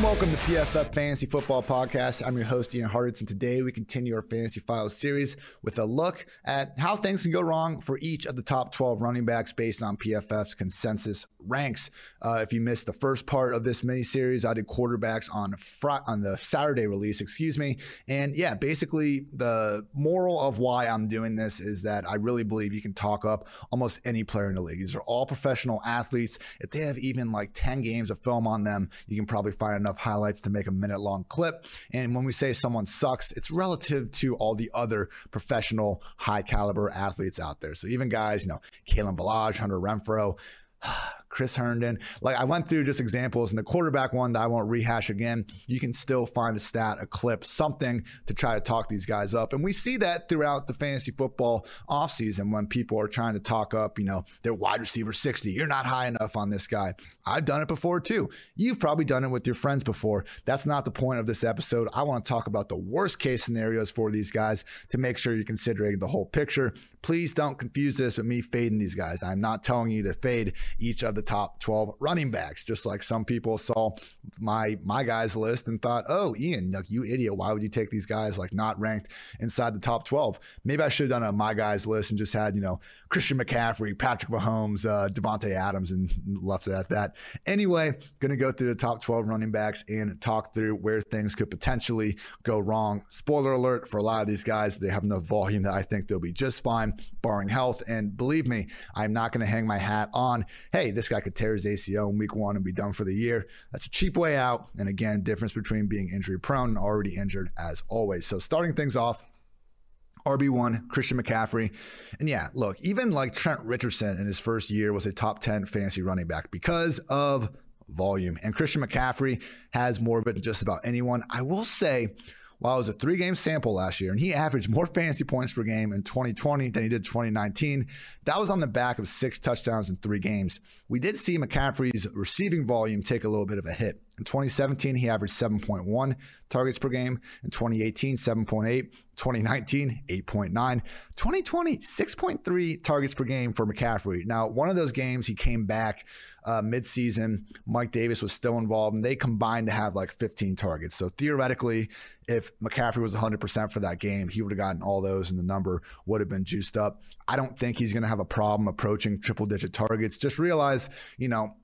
And welcome to PFF Fantasy Football Podcast. I'm your host, Ian Hartitz, and today we continue our Fantasy Files series with a look at how things can go wrong for each of the top 12 running backs based on PFF's consensus ranks. Uh, if you missed the first part of this mini series, I did quarterbacks on fr- on the Saturday release, excuse me. And yeah, basically the moral of why I'm doing this is that I really believe you can talk up almost any player in the league. These are all professional athletes. If they have even like 10 games of film on them, you can probably find enough highlights to make a minute long clip. And when we say someone sucks, it's relative to all the other professional high caliber athletes out there. So even guys, you know, Kalen Ballage, Hunter Renfrow, Chris Herndon. Like I went through just examples, and the quarterback one that I won't rehash again. You can still find a stat, a clip, something to try to talk these guys up. And we see that throughout the fantasy football offseason when people are trying to talk up, you know, their wide receiver 60. You're not high enough on this guy. I've done it before too. You've probably done it with your friends before. That's not the point of this episode. I want to talk about the worst case scenarios for these guys to make sure you're considering the whole picture. Please don't confuse this with me fading these guys. I'm not telling you to fade each of top 12 running backs, just like some people saw my my guys list and thought, oh, Ian, like, you idiot. Why would you take these guys like not ranked inside the top 12? Maybe I should have done a my guys list and just had, you know, Christian McCaffrey, Patrick Mahomes, uh, Adams, and left it at that. Anyway, going to go through the top 12 running backs and talk through where things could potentially go wrong. Spoiler alert for a lot of these guys, they have enough volume that I think they'll be just fine, barring health. And believe me, I'm not going to hang my hat on, hey, this guy could tear his ACL in week one and be done for the year. That's a cheap way out. And again, difference between being injury prone and already injured as always. So starting things off, RB1, Christian McCaffrey. And yeah, look, even like Trent Richardson in his first year was a top 10 fantasy running back because of volume. And Christian McCaffrey has more of it than just about anyone. I will say, while it was a three game sample last year and he averaged more fantasy points per game in 2020 than he did 2019, that was on the back of six touchdowns in three games. We did see McCaffrey's receiving volume take a little bit of a hit. In 2017, he averaged 7.1 targets per game. In 2018, 7.8. 2019, 8.9. 2020, 6.3 targets per game for McCaffrey. Now, one of those games, he came back uh, midseason. Mike Davis was still involved, and they combined to have like 15 targets. So theoretically, if McCaffrey was 100% for that game, he would have gotten all those, and the number would have been juiced up. I don't think he's going to have a problem approaching triple digit targets. Just realize, you know,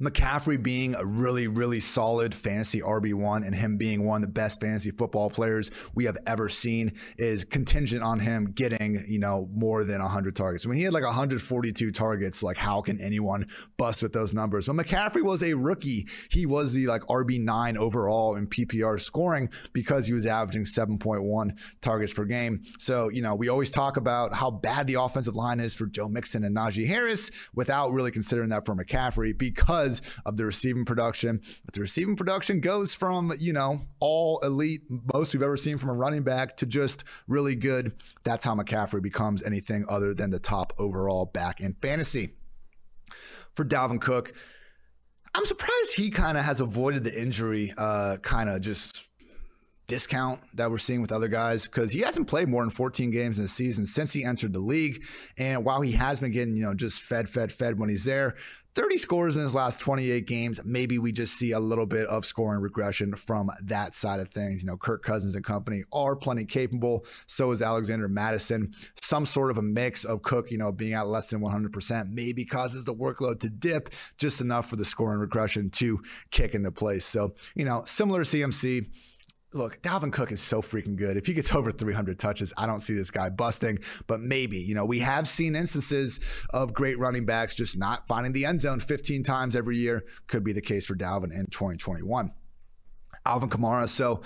McCaffrey being a really, really solid fantasy RB1 and him being one of the best fantasy football players we have ever seen is contingent on him getting, you know, more than 100 targets. When he had like 142 targets, like how can anyone bust with those numbers? When McCaffrey was a rookie, he was the like RB9 overall in PPR scoring because he was averaging 7.1 targets per game. So, you know, we always talk about how bad the offensive line is for Joe Mixon and Najee Harris without really considering that for McCaffrey because because of the receiving production. But the receiving production goes from, you know, all elite, most we've ever seen from a running back to just really good. That's how McCaffrey becomes anything other than the top overall back in fantasy. For Dalvin Cook, I'm surprised he kind of has avoided the injury, uh, kind of just discount that we're seeing with other guys because he hasn't played more than 14 games in the season since he entered the league. And while he has been getting, you know, just fed, fed, fed when he's there, 30 scores in his last 28 games. Maybe we just see a little bit of scoring regression from that side of things. You know, Kirk Cousins and company are plenty capable. So is Alexander Mattison. Some sort of a mix of Cook, you know, being at less than 100% maybe causes the workload to dip just enough for the scoring regression to kick into place. So, you know, similar to CMC look, Dalvin Cook is so freaking good. If he gets over 300 touches, I don't see this guy busting, but maybe. You know, we have seen instances of great running backs just not finding the end zone 15 times every year. Could be the case for Dalvin in 2021. Alvin Kamara. So,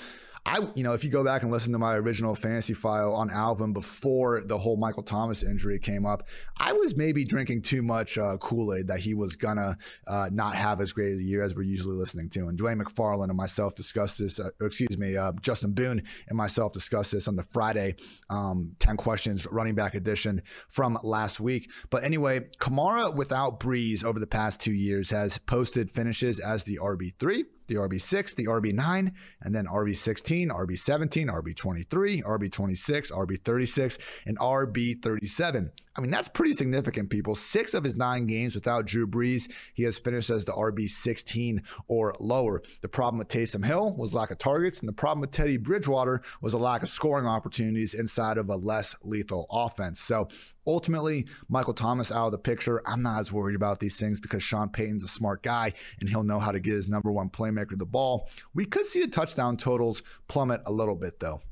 I, you know, if you go back and listen to my original fantasy file on Alvin before the whole Michael Thomas injury came up, I was maybe drinking too much uh, Kool Aid that he was gonna uh, not have as great a year as we're usually listening to. And Dwain McFarland and myself discussed this. Uh, excuse me, uh, Justin Boone and myself discussed this on the Friday um, Ten Questions Running Back Edition from last week. But anyway, Kamara without Brees over the past two years has posted finishes as the RB three the RB6, the RB9, and then RB16, RB17, RB23, RB26, RB36, and RB37. I mean, that's pretty significant, people. Six of his nine games without Drew Brees, he has finished as the RB16 or lower. The problem with Taysom Hill was lack of targets, and the problem with Teddy Bridgewater was a lack of scoring opportunities inside of a less lethal offense. So ultimately, Michael Thomas out of the picture. I'm not as worried about these things because Sean Payton's a smart guy and he'll know how to get his number one playmaker the ball. We could see the touchdown totals plummet a little bit, though.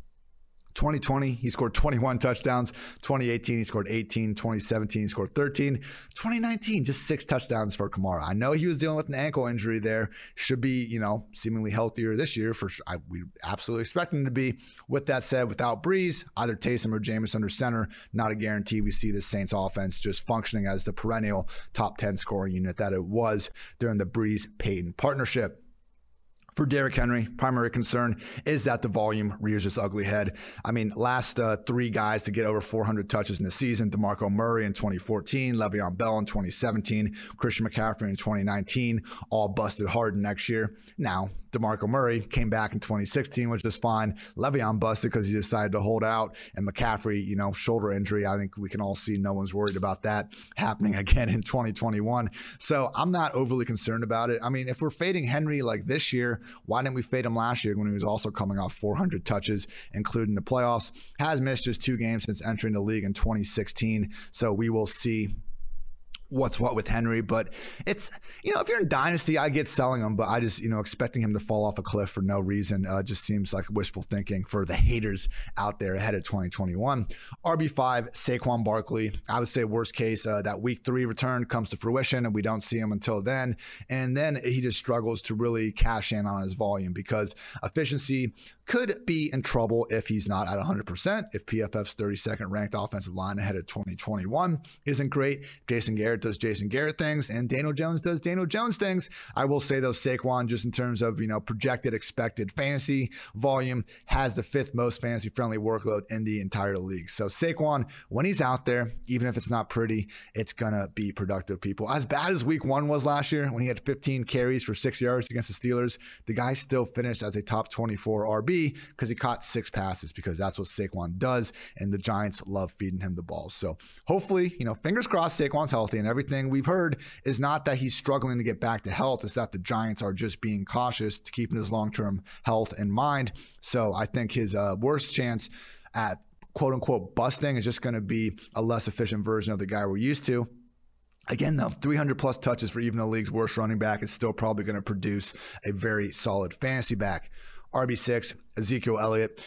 2020, he scored 21 touchdowns. 2018, he scored 18. 2017, he scored 13. 2019, just six touchdowns for Kamara. I know he was dealing with an ankle injury there. Should be, you know, seemingly healthier this year. For. I, we absolutely expect him to be. With that said, without Brees, either Taysom or Jameis under center, not a guarantee we see the Saints offense just functioning as the perennial top 10 scoring unit that it was during the Brees Payton partnership for Derrick Henry, primary concern is that the volume rears its ugly head. I mean, last uh, three guys to get over 400 touches in the season DeMarco Murray in 2014, Le'Veon Bell in 2017, Christian McCaffrey in 2019, all busted hard next year. Now, DeMarco Murray came back in 2016, which is fine. Le'Veon busted because he decided to hold out. And McCaffrey, you know, shoulder injury. I think we can all see no one's worried about that happening again in 2021. So I'm not overly concerned about it. I mean, if we're fading Henry like this year, why didn't we fade him last year when he was also coming off 400 touches, including the playoffs? Has missed just two games since entering the league in 2016. So we will see what's what with Henry. But it's, you know, if you're in Dynasty, I get selling him, but I just, you know, expecting him to fall off a cliff for no reason uh, just seems like wishful thinking for the haters out there ahead of 2021. RB5, Saquon Barkley. I would say, worst case, uh, that week three return comes to fruition and we don't see him until then. And then he just struggles to really cash in on his volume because efficiency could be in trouble if he's not at 100%. If PFF's 32nd ranked offensive line ahead of 2021 isn't great, Jason Garrett does Jason Garrett things and Daniel Jones does Daniel Jones things. I will say though, Saquon, just in terms of, you know, projected expected fantasy volume, has the fifth most fantasy friendly workload in the entire league. So Saquon, when he's out there, even if it's not pretty, it's to be productive, people. As bad as week one was last year when he had 15 carries for six yards against the Steelers, the guy still finished as a top 24 RB because he caught six passes because that's what Saquon does, and the Giants love feeding him the ball. So hopefully, you know, fingers crossed, Saquon's healthy, and everything we've heard is not that he's struggling to get back to health; it's that the Giants are just being cautious to keeping his long-term health in mind. So I think his uh, worst chance at quote unquote busting is just going to be a less efficient version of the guy we're used to. Again, though, 300 plus touches for even the league's worst running back is still probably going to produce a very solid fantasy back. RB6, Ezekiel Elliott.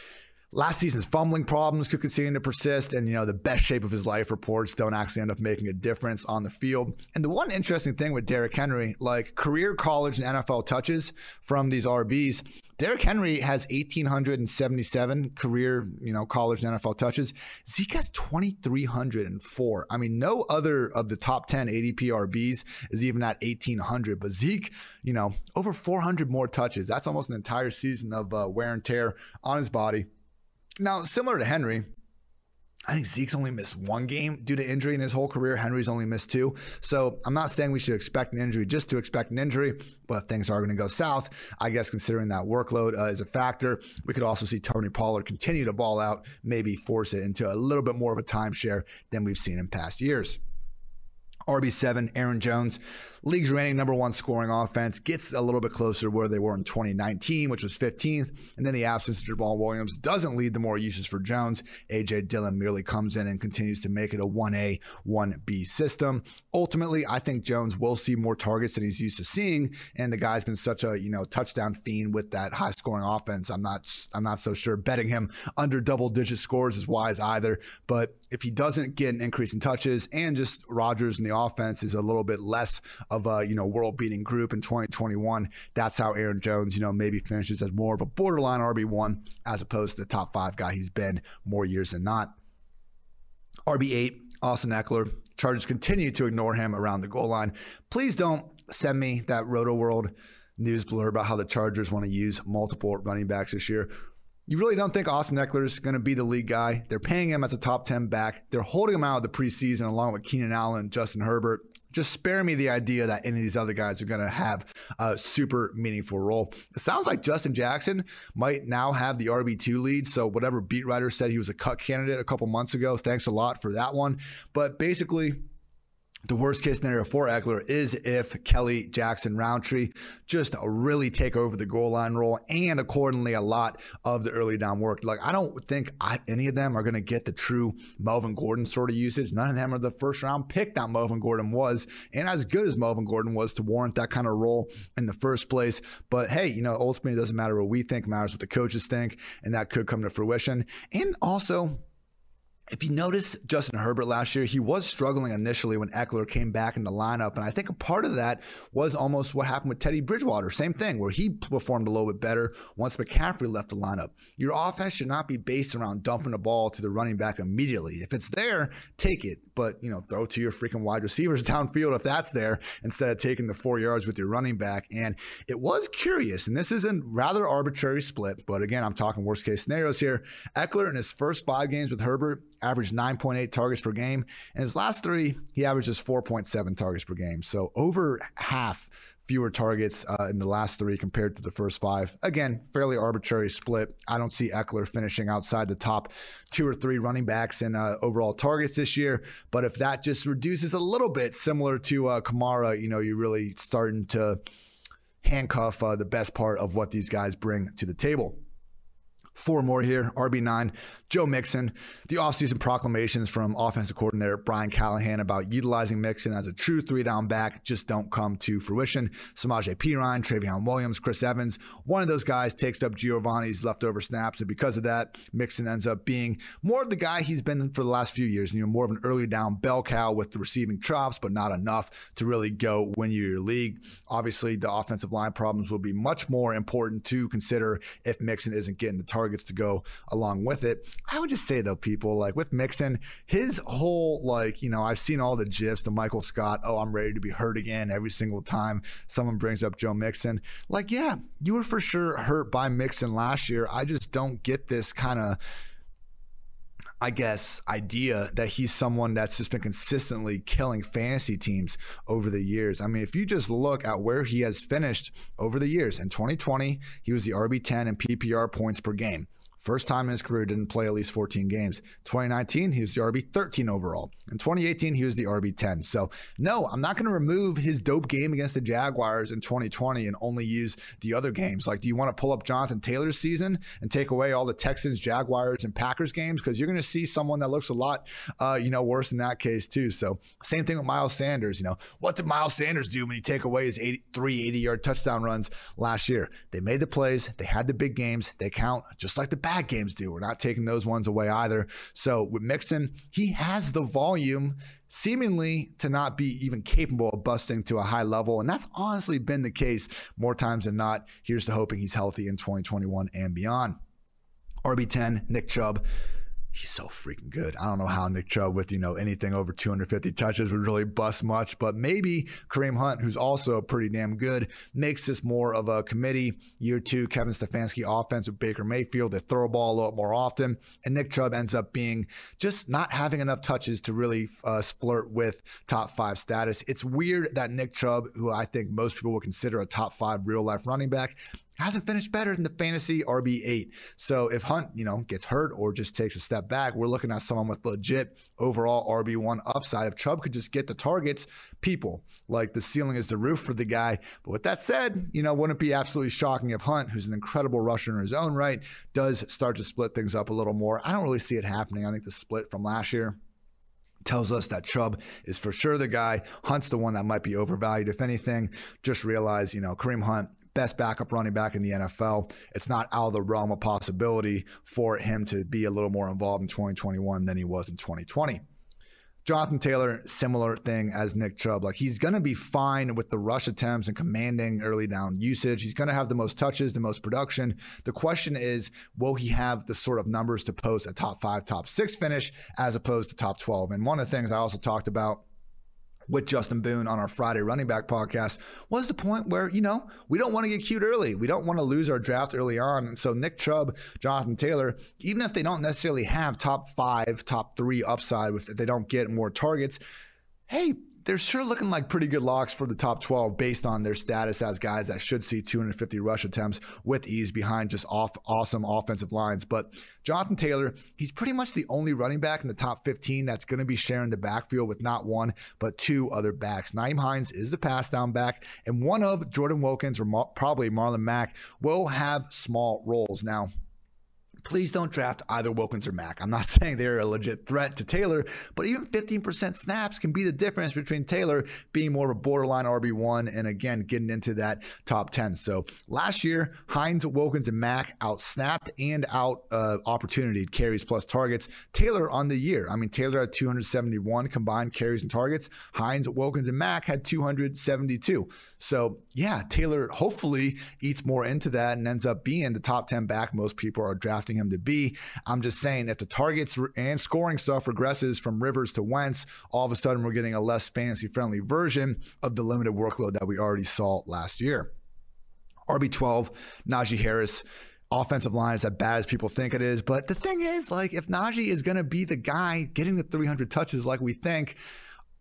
Last season's fumbling problems could continue to persist, and you know the best shape of his life reports don't actually end up making a difference on the field. And the one interesting thing with Derrick Henry, like career college and NFL touches from these RBs, Derrick Henry has 1,877 career, you know, college and NFL touches. Zeke has 2,304. I mean, no other of the top 10 ADP RBs is even at 1,800. But Zeke, you know, over 400 more touches. That's almost an entire season of uh, wear and tear on his body. Now, similar to Henry, I think Zeke's only missed one game due to injury in his whole career. Henry's only missed two. So I'm not saying we should expect an injury just to expect an injury, but if things are going to go south, I guess considering that workload uh, is a factor, we could also see Tony Pollard continue to ball out, maybe force it into a little bit more of a timeshare than we've seen in past years. RB7, Aaron Jones, league's reigning number one scoring offense, gets a little bit closer to where they were in 2019, which was 15th. And then the absence of Jamaal Williams doesn't lead to more uses for Jones. AJ Dillon merely comes in and continues to make it a 1A, 1B system. Ultimately, I think Jones will see more targets than he's used to seeing. And the guy's been such a, you know, touchdown fiend with that high scoring offense. I'm not I'm not so sure betting him under double digit scores is wise either. But if he doesn't get an increase in touches and just Rodgers and the offense is a little bit less of a you know world beating group in 2021. That's how Aaron Jones you know maybe finishes as more of a borderline RB one as opposed to the top five guy he's been more years than not. RB eight Austin Ekeler. Chargers continue to ignore him around the goal line. Please don't send me that Rotoworld news blur about how the Chargers want to use multiple running backs this year. You really don't think Austin Ekeler is going to be the lead guy? They're paying him as a top 10 back. They're holding him out of the preseason along with Keenan Allen Justin Herbert just spare me the idea that any of these other guys are going to have a super meaningful role. It sounds like Justin Jackson might now have the RB2 lead. So, whatever beat writer said he was a cut candidate a couple months ago, thanks a lot for that one. But basically, the worst case scenario for Ekeler is if Kelley Jackson, Rountree just really take over the goal line role and accordingly a lot of the early down work. Like, I don't think I, any of them are going to get the true Melvin Gordon sort of usage. None of them are the first round pick that Melvin Gordon was, and as good as Melvin Gordon was to warrant that kind of role in the first place. But hey, you know, ultimately, it doesn't matter what we think, matters what the coaches think, and that could come to fruition. And also, if you notice Justin Herbert last year, he was struggling initially when Ekeler came back in the lineup. And I think a part of that was almost what happened with Teddy Bridgewater. Same thing, where he performed a little bit better once McCaffrey left the lineup. Your offense should not be based around dumping the ball to the running back immediately. If it's there, take it. But, you know, throw to your freaking wide receivers downfield if that's there instead of taking the four yards with your running back. And it was curious, and this is a rather arbitrary split, but again, I'm talking worst case scenarios here. Ekeler in his first five games with Herbert averaged 9.8 targets per game. And his last three, he averages 4.7 targets per game. So over half fewer targets uh, in the last three compared to the first five. Again, fairly arbitrary split. I don't see Ekeler finishing outside the top two or three running backs in uh, overall targets this year. But if that just reduces a little bit, similar to uh, Kamara, you know, you're really starting to handcuff uh, the best part of what these guys bring to the table. Four more here. RB9, Joe Mixon. The offseason proclamations from offensive coordinator Brian Callahan about utilizing Mixon as a true three down back just don't come to fruition. Samaje Perine, Trayveon Williams, Chris Evans. One of those guys takes up Giovanni's leftover snaps. And because of that, Mixon ends up being more of the guy he's been for the last few years. You know, more of an early down bell cow with the receiving chops, but not enough to really go win you your league. Obviously, the offensive line problems will be much more important to consider if Mixon isn't getting the target targets to go along with it. I would just say though, people like with Mixon, his whole like you know I've seen all the gifs, the Michael Scott, oh I'm ready to be hurt again every single time someone brings up Joe Mixon. Like yeah, you were for sure hurt by Mixon last year. I just don't get this kind of I guess, idea that he's someone that's just been consistently killing fantasy teams over the years. I mean, if you just look at where he has finished over the years, in 2020, he was the RB10 in PPR points per game. First time in his career, didn't play at least 14 games. 2019, he was the RB 13 overall. In 2018, he was the RB 10. So, no, I'm not going to remove his dope game against the Jaguars in 2020 and only use the other games. Like, do you want to pull up Jonathan Taylor's season and take away all the Texans, Jaguars, and Packers games? Because you're going to see someone that looks a lot, uh, you know, worse in that case, too. So, same thing with Miles Sanders. You know, what did Miles Sanders do when you take away his 80, three 80 yard touchdown runs last year? They made the plays, they had the big games, they count just like the bad games do. We're not taking those ones away either. So with Mixon, he has the volume seemingly to not be even capable of busting to a high level. And that's honestly been the case more times than not. Here's to hoping he's healthy in 2021 and beyond. RB10, Nick Chubb he's so freaking good. I don't know how Nick Chubb with, you know, anything over 250 touches would really bust much, but maybe Kareem Hunt, who's also pretty damn good, makes this more of a committee. Year two, Kevin Stefanski offense with Baker Mayfield. They throw a ball a lot more often. And Nick Chubb ends up being just not having enough touches to really uh, flirt with top five status. It's weird that Nick Chubb, who I think most people would consider a top five real life running back, hasn't finished better than the fantasy RB8. So if Hunt, you know, gets hurt or just takes a step back, we're looking at someone with legit overall RB1 upside. If Chubb could just get the targets, people like the ceiling is the roof for the guy. But with that said, you know, wouldn't it be absolutely shocking if Hunt, who's an incredible rusher in his own right, does start to split things up a little more? I don't really see it happening. I think the split from last year tells us that Chubb is for sure the guy. Hunt's the one that might be overvalued. If anything, just realize, you know, Kareem Hunt best backup running back in the NFL. It's not out of the realm of possibility for him to be a little more involved in 2021 than he was in 2020. Jonathan Taylor, similar thing as Nick Chubb. Like he's going to be fine with the rush attempts and commanding early down usage. He's going to have the most touches, the most production. The question is, will he have the sort of numbers to post a top five, top six finish as opposed to top 12? And one of the things I also talked about with Justin Boone on our Friday running back podcast was the point where, you know, we don't want to get cute early. We don't want to lose our draft early on. And so Nick Chubb, Jonathan Taylor, even if they don't necessarily have top five, top three upside, if they don't get more targets, hey, they're sure looking like pretty good locks for the top 12 based on their status as guys that should see 250 rush attempts with ease behind just off awesome offensive lines. But Jonathan Taylor, he's pretty much the only running back in the top 15 that's going to be sharing the backfield with not one, but two other backs. Nyheim Hines is the pass down back, and one of Jordan Wilkins or probably Marlon Mack will have small roles. Now, please don't draft either Wilkins or Mack. I'm not saying they're a legit threat to Taylor, but even 15% snaps can be the difference between Taylor being more of a borderline RB1 and again getting into that top 10. So last year, Hines, Wilkins, and Mack out snapped and out uh, opportunity carries plus targets. Taylor on the year, I mean, Taylor had 271 combined carries and targets. Hines, Wilkins, and Mack had 272. So yeah, Taylor hopefully eats more into that and ends up being the top 10 back most people are drafting him to be. I'm just saying if the targets and scoring stuff regresses from Rivers to Wentz, all of a sudden we're getting a less fantasy friendly version of the limited workload that we already saw last year. RB12, Najee Harris offensive line is as bad as people think it is. But the thing is, like, if Najee is going to be the guy getting the 300 touches like we think,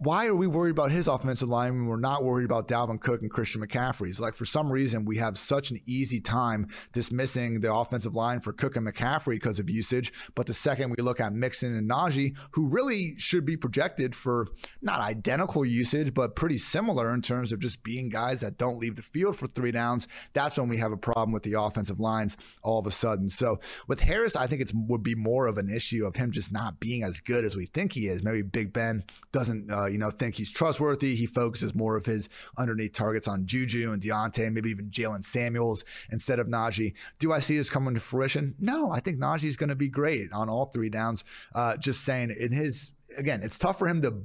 why are we worried about his offensive line when we're not worried about Dalvin Cook and Christian McCaffrey's? Like for some reason, we have such an easy time dismissing the offensive line for Cook and McCaffrey because of usage. But the second we look at Mixon and Najee, who really should be projected for not identical usage, but pretty similar in terms of just being guys that don't leave the field for three downs, that's when we have a problem with the offensive lines all of a sudden. So with Harris, I think it would be more of an issue of him just not being as good as we think he is. Maybe Big Ben doesn't. Uh, you know, think he's trustworthy. He focuses more of his underneath targets on Juju and Diontae, maybe even Jaylen Samuels instead of Najee. Do I see this coming to fruition? No, I think Najee is going to be great on all three downs. Uh, just saying, in his again, it's tough for him to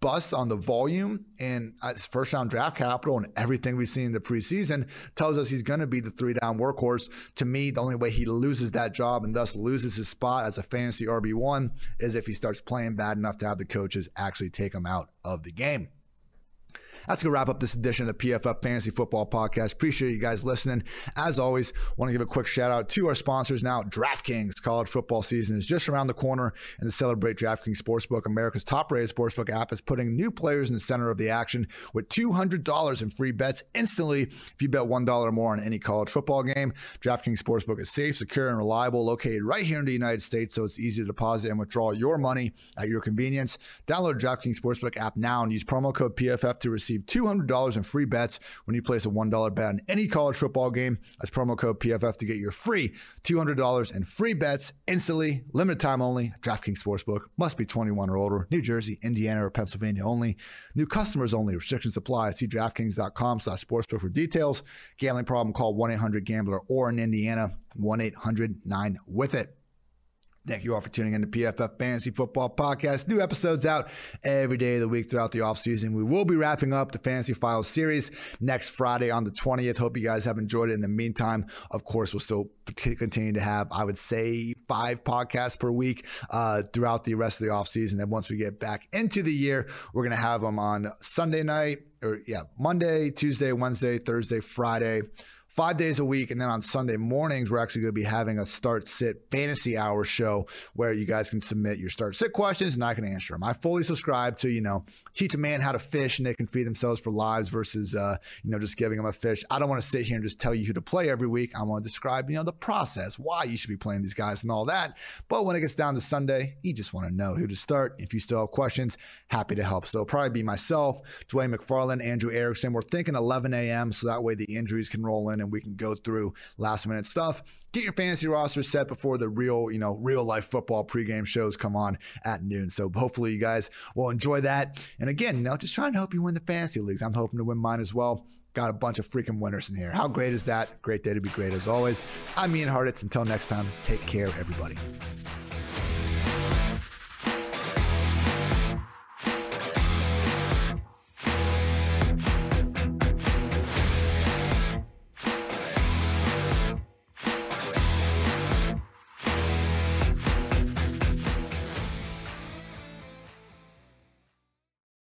bust on the volume and uh, first round draft capital and everything we've seen in the preseason tells us he's going to be the three down workhorse. To me, the only way he loses that job and thus loses his spot as a fantasy RB1 is if he starts playing bad enough to have the coaches actually take him out of the game. That's going to wrap up this edition of the PFF Fantasy Football Podcast. Appreciate you guys listening. As always, want to give a quick shout out to our sponsors now. DraftKings college football season is just around the corner, and to celebrate DraftKings Sportsbook, America's top-rated sportsbook app, is putting new players in the center of the action with $200 in free bets instantly if you bet $1 or more on any college football game. DraftKings Sportsbook is safe, secure, and reliable, located right here in the United States, so it's easy to deposit and withdraw your money at your convenience. Download DraftKings Sportsbook app now and use promo code PFF to receive receive $200 in free bets when you place a $1 bet on any college football game. As promo code PFF to get your free $200 in free bets instantly, limited time only. DraftKings Sportsbook must be 21 or older. New Jersey, Indiana, or Pennsylvania only. New customers only. Restrictions apply. See DraftKings.com slash sportsbook for details. Gambling problem, call 1-800-GAMBLER or in Indiana, 1-800-9-WITH-IT. Thank you all for tuning in to PFF Fantasy Football Podcast. New episodes out every day of the week throughout the offseason. We will be wrapping up the Fantasy Files series next Friday on the 20th. Hope you guys have enjoyed it. In the meantime, of course, we'll still continue to have, I would say, five podcasts per week uh, throughout the rest of the offseason. Then once we get back into the year, we're going to have them on Sunday night, or yeah, Monday, Tuesday, Wednesday, Thursday, Friday five days a week. And then on Sunday mornings, we're actually going to be having a start sit fantasy hour show where you guys can submit your start sit questions and I can answer them. I fully subscribe to, you know, teach a man how to fish and they can feed themselves for lives versus, uh, you know, just giving them a fish. I don't want to sit here and just tell you who to play every week. I want to describe, you know, the process, why you should be playing these guys and all that. But when it gets down to Sunday, you just want to know who to start. If you still have questions, happy to help. So probably be myself, Dwain McFarland, Andrew Erickson. We're thinking 11 a.m. so that way the injuries can roll in and we can go through last minute stuff. Get your fantasy roster set before the real, you know, real life football pregame shows come on at noon. So hopefully you guys will enjoy that. And again, you know, just trying to help you win the fantasy leagues. I'm hoping to win mine as well. Got a bunch of freaking winners in here. How great is that? Great day to be great as always. I'm Ian Hartitz. Until next time, take care, everybody.